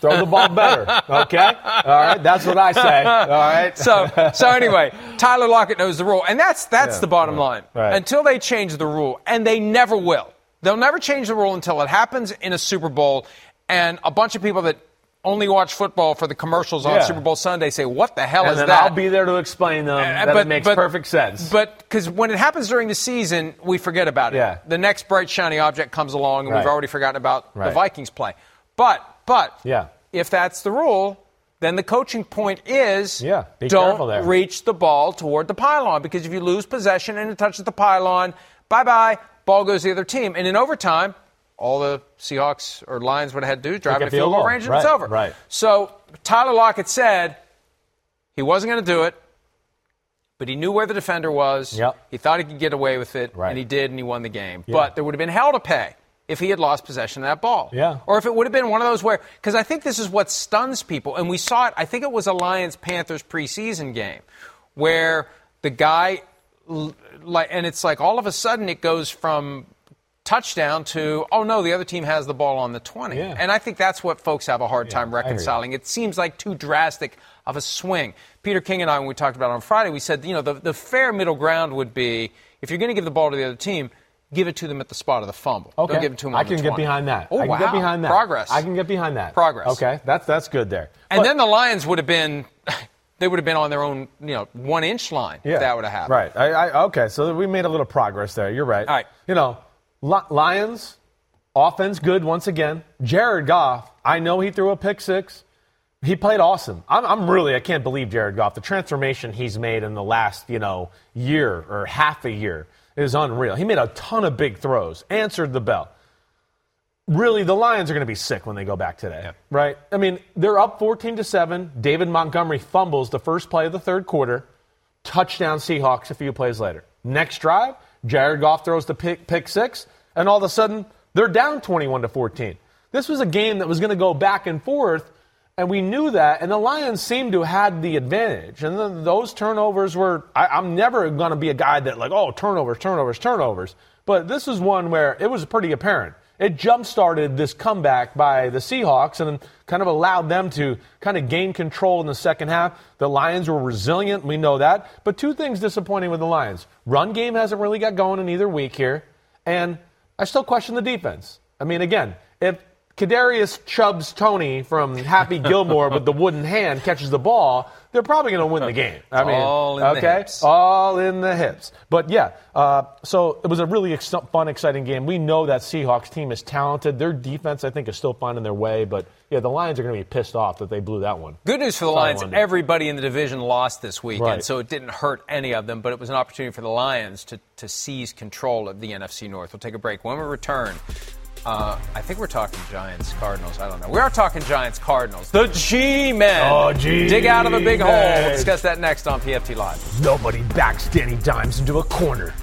Throw the ball better. Okay? All right. That's what I say. All right. so so anyway, Tyler Lockett knows the rule, and that's that's Yeah, the bottom right, line. right. Until they change the rule, and they never will. They'll never change the rule until it happens in a Super Bowl, and a bunch of people that only watch football for the commercials on Yeah. Super Bowl Sunday say, "What the hell and is then that?" I'll be there to explain them. Uh, that it makes perfect sense. But because when it happens during the season, we forget about it. Yeah. The next bright shiny object comes along, and we've already forgotten about the Vikings play. But but Yeah. if that's the rule, then the coaching point is Yeah, don't reach the ball toward the pylon because if you lose possession and it touches the pylon, bye bye, ball goes to the other team. And in overtime, all the Seahawks or Lions would have had to do is drive a in a field goal. range and Right, it's over. right. So Tyler Lockett said he wasn't going to do it, but he knew where the defender was. Yep. He thought he could get away with it, Right. and he did, and he won the game. Yeah. But there would have been hell to pay if he had lost possession of that ball. Yeah. Or if it would have been one of those where, because I think this is what stuns people, and we saw it, I think it was a Lions Panthers preseason game, where the guy, like, and it's like all of a sudden it goes from touchdown to, oh no, the other team has the ball on the 20. Yeah. And I think that's what folks have a hard time I reconciling. It seems like too drastic of a swing. Peter King and I, when we talked about it on Friday, we said, you know, the, the fair middle ground would be if you're going to give the ball to the other team, give it to them at the spot of the fumble. Okay. Don't give it to them on I can 20. get behind that. Oh, I can wow. get behind that. Progress. I can get behind that. Progress. Okay. That's that's good there. And But- then the Lions would have been, they would have been on their own, you know, one inch line if that would have happened. Right. I, I, okay, so we made a little progress there. You're right. All right. You know, Lions, offense good once again. Jared Goff, I know he threw a pick six. He played awesome. I'm, I'm really, I can't believe Jared Goff. The transformation he's made in the last, you know, year or half a year is unreal. He made a ton of big throws, answered the bell. Really, the Lions are going to be sick when they go back today, right? I mean, they're up 14 to 7. David Montgomery fumbles the first play of the third quarter touchdown Seahawks a few plays later. Next drive, Jared Goff throws the pick, pick six, and all of a sudden they're down 21 to 14. This was a game that was going to go back and forth, and we knew that. And the Lions seemed to have had the advantage. And then those turnovers were. I, I'm never going to be a guy that like, oh, turnovers, turnovers, turnovers. But this is one where it was pretty apparent. It jump started this comeback by the Seahawks and kind of allowed them to kind of gain control in the second half. The Lions were resilient, we know that. But two things disappointing with the Lions. Run game hasn't really got going in either week here. And I still question the defense. I mean, again, if Kadarius Chubbs Toney from Happy Gilmore with the wooden hand catches the ball, they're probably going to win the game. I mean, All in the okay, hips. all in the hips. But yeah, uh, so it was a really ex- fun, exciting game. We know that Seahawks team is talented. Their defense, I think, is still finding their way. But yeah, the Lions are going to be pissed off that they blew that one. Good news for the That's all I Lions. Everybody in the division lost this weekend, Right. so it didn't hurt any of them, but it was an opportunity for the Lions to, to seize control of the NFC North. We'll take a break. When we return, uh, I think we're talking Giants, Cardinals. I don't know. We are talking Giants, Cardinals. The G Men. Oh, G Dig out of a big hole. We'll discuss that next on PFT Live. Nobody backs Danny Dimes into a corner.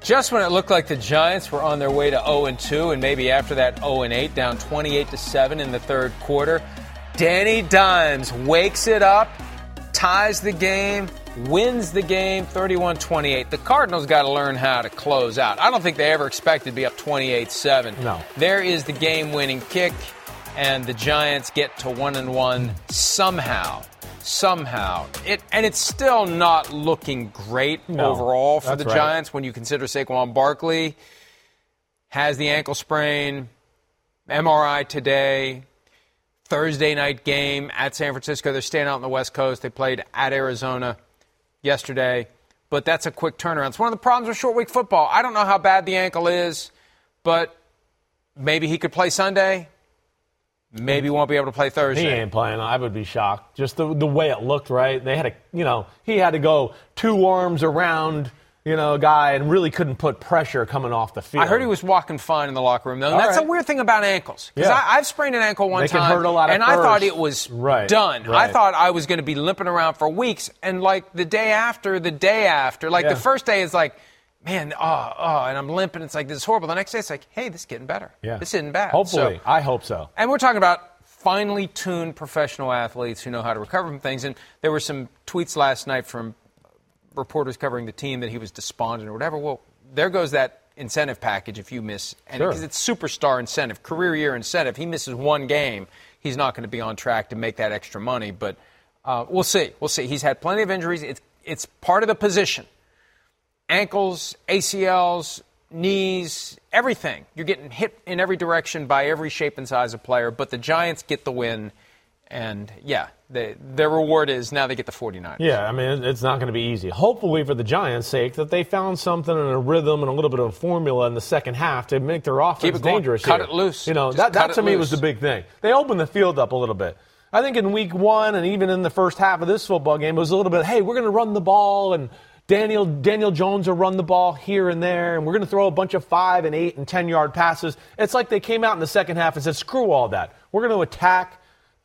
Just when it looked like the Giants were on their way to 0 2, and maybe after that 0 8, down 28 7 in the third quarter, Danny Dimes wakes it up, ties the game, wins the game 31 28. The Cardinals got to learn how to close out. I don't think they ever expected to be up 28 7. No. There is the game winning kick, and the Giants get to 1 and 1 somehow. Somehow. It and it's still not looking great No, overall for the right. Giants when you consider Saquon Barkley has the ankle sprain, MRI today, Thursday night game at San Francisco. They're staying out on the West Coast. They played at Arizona yesterday, but that's a quick turnaround. It's one of the problems with short week football. I don't know how bad the ankle is, but maybe he could play Sunday. Maybe won't be able to play Thursday. He ain't playing. I would be shocked. Just the, the way it looked, right? They had a, you know, he had to go two arms around, you know, guy and really couldn't put pressure coming off the field. I heard he was walking fine in the locker room, though. And All that's right. the weird thing about ankles. Because Yeah. I've sprained an ankle one They can time, hurt a lot and I thought it was Right, done. I thought I was going to be limping around for weeks, and like the day after, the day after, like Yeah. the first day is like, man, oh, oh, and I'm limping. It's like this is horrible. The next day, it's like, hey, this is getting better. Yeah. This isn't bad. Hopefully, So- I hope so. and we're talking about finely tuned professional athletes who know how to recover from things. And there were some tweets last night from reporters covering the team that he was despondent or whatever. Well, there goes that incentive package if you miss, and Sure. because it's superstar incentive, career year incentive. He misses one game, he's not going to be on track to make that extra money. But uh, we'll see. We'll see. He's had plenty of injuries. It's it's part of the position. Ankles, ACLs, knees, everything. You're getting hit in every direction by every shape and size of player. But the Giants get the win, and yeah, they, their reward is now they get the 49ers. Yeah, I mean, it's not going to be easy. Hopefully, for the Giants' sake, that they found something in a rhythm and a little bit of a formula in the second half to make their offense dangerous. Cut here. it loose. You know, Just that, that to me loose. was the big thing. They opened the field up a little bit. I think in week one and even in the first half of this football game, it was a little bit, hey, we're going to run the ball and Daniel Daniel Jones will run the ball here and there, and we're going to throw a bunch of five and eight and ten yard passes. It's like they came out in the second half and said, screw all that. We're going to attack.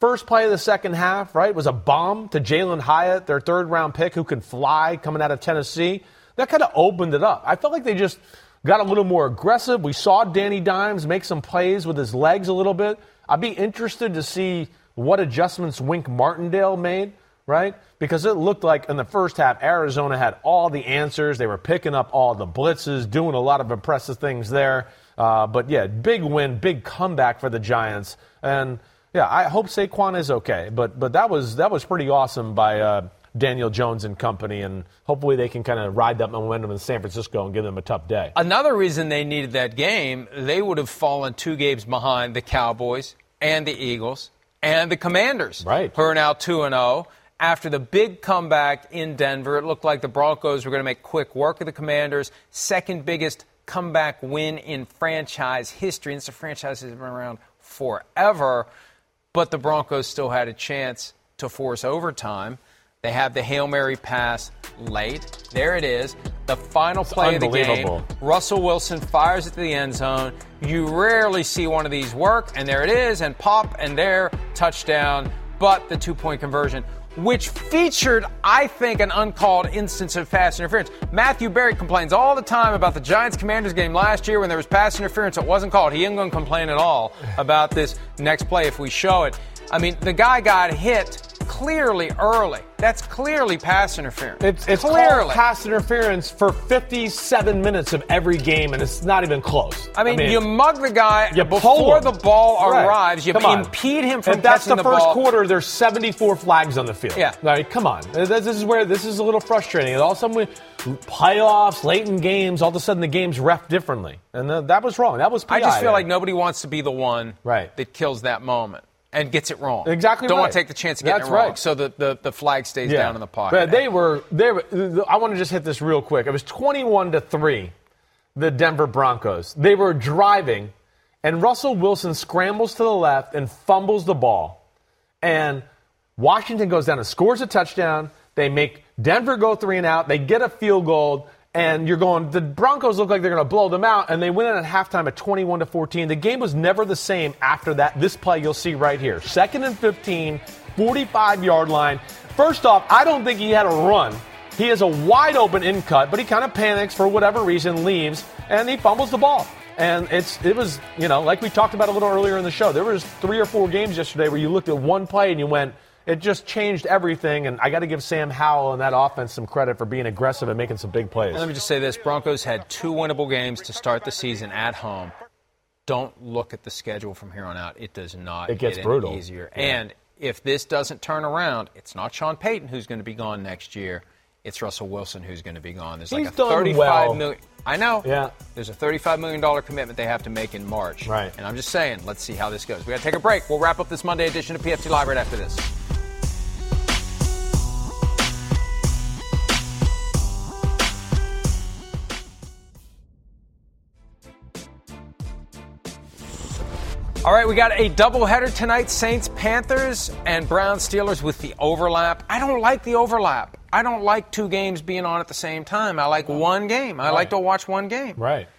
First play of the second half, right, was a bomb to Jalin Hyatt, their third round pick who can fly coming out of Tennessee. That kind of opened it up. I felt like they just got a little more aggressive. We saw Danny Dimes make some plays with his legs a little bit. I'd be interested to see what adjustments Wink Martindale made, right? Because it looked like in the first half, Arizona had all the answers. They were picking up all the blitzes, doing a lot of impressive things there. Uh, but yeah, big win, big comeback for the Giants. And yeah, I hope Saquon is okay. But but that was that was pretty awesome by uh, Daniel Jones and company, and hopefully they can kind of ride that momentum in San Francisco and give them a tough day. Another reason they needed that game, they would have fallen two games behind the Cowboys and the Eagles and the Commanders, right. who are now 2 and 0. After the big comeback in Denver, it looked like the Broncos were going to make quick work of the Commanders. Second biggest comeback win in franchise history. And it's a franchise that's been around forever. But the Broncos still had a chance to force overtime. They have the Hail Mary pass late. There it is. The final play of the game. Russell Wilson fires it to the end zone. You rarely see one of these work, and there it is, and pop, and there, touchdown. But the two point conversion, which featured, I think, an uncalled instance of pass interference. Matthew Berry complains all the time about the Giants Commanders game last year when there was pass interference. It wasn't called. He ain't going to complain at all about this next play if we show it. I mean, the guy got hit clearly early. That's clearly pass interference. It's, it's clearly. called pass interference for 57 minutes of every game, and it's not even close. I mean, you mug the guy before the ball Right. arrives. You Come on. impede him from If that's the, the first ball. quarter. There's 74 flags on the field. Yeah. Like, come on. This is where this is a little frustrating. All of a sudden, we, playoffs, late in games, all of a sudden the game's ref differently, and uh, that was wrong. That was. I just feel there. like nobody wants to be the one Right. that kills that moment and gets it wrong. Exactly Don't right. want to take the chance of getting That's it wrong. right. So the, the, the flag stays down in the pocket. But they were they were, I want to just hit this real quick. It was 21 to 3 the Denver Broncos. They were driving and Russell Wilson scrambles to the left and fumbles the ball. And Washington goes down and scores a touchdown. They make Denver go 3 and out. They get a field goal and you're going the Broncos look like they're going to blow them out and they win it at halftime at 21 to 14. The game was never the same after that. This play you'll see right here. Second and 15, 45 yard line. First off, I don't think he had a run. He has a wide open in cut, but he kind of panics for whatever reason, leaves, and he fumbles the ball. And it's it was, you know, like we talked about a little earlier in the show. There was three or four games yesterday where you looked at one play and you went, it just changed everything. And I got to give Sam Howell and that offense some credit for being aggressive and making some big plays. Let me just say this Broncos had two winnable games to start the season at home. Don't look at the schedule from here on out. It does not It gets get any brutal. easier. Yeah. And if this doesn't turn around, it's not Sean Payton who's going to be gone next year. It's Russell Wilson who's going to be gone. There's like a done thirty-five well. million. I know. Yeah. There's a $35 million commitment they have to make in March. Right. And I'm just saying, let's see how this goes. We got to take a break. We'll wrap up this Monday edition of PFT Live right after this. All right, we got a doubleheader tonight Saints, Panthers, and Browns, Steelers with the overlap. I don't like the overlap. I don't like two games being on at the same time. I like one game. I like to watch one game. Right.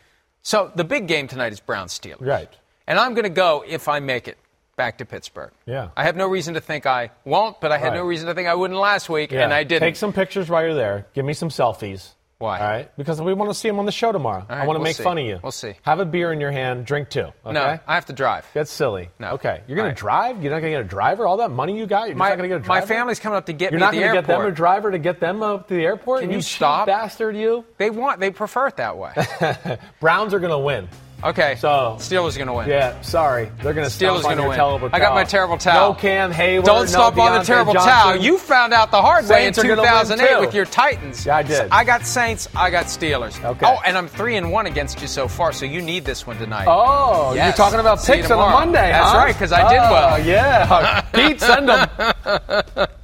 So the big game tonight is Brown Steelers. Right. And I'm going to go if I make it back to Pittsburgh. Yeah. I have no reason to think I won't, but I had Right. no reason to think I wouldn't last week, Yeah. and I didn't. Take some pictures while you're there. Give me some selfies. Why? All right. Because we want to see him on the show tomorrow. All I want to we'll make see. fun of you. We'll see. Have a beer in your hand. Drink two. Okay. No, I have to drive. That's silly. No. Okay. You're going All to right. drive? You're not going to get a driver? All that money you got? You're My- not going to get a driver? my family's coming up to get You're me not the gonna get them a driver to get them up to the airport? Can you you stop? bastard, you. They want. They prefer it that way. Browns are going to win. Okay. So Steelers going to win. Yeah, sorry. They're going to Steelers stomp gonna win. terrible I got my terrible towel. No Cam Heyward. Don't no stop on the terrible Johnson. towel. You found out the hard way in Saints gonna win 2008 with your Titans. Yeah, I did. So I got Saints. I got Steelers. Okay. Oh, and I'm three and one against you so far. So you need this one tonight. Oh, Yes. you're talking about picks on. Monday, That's huh? right, because I did Oh, well. yeah. Pete, send them.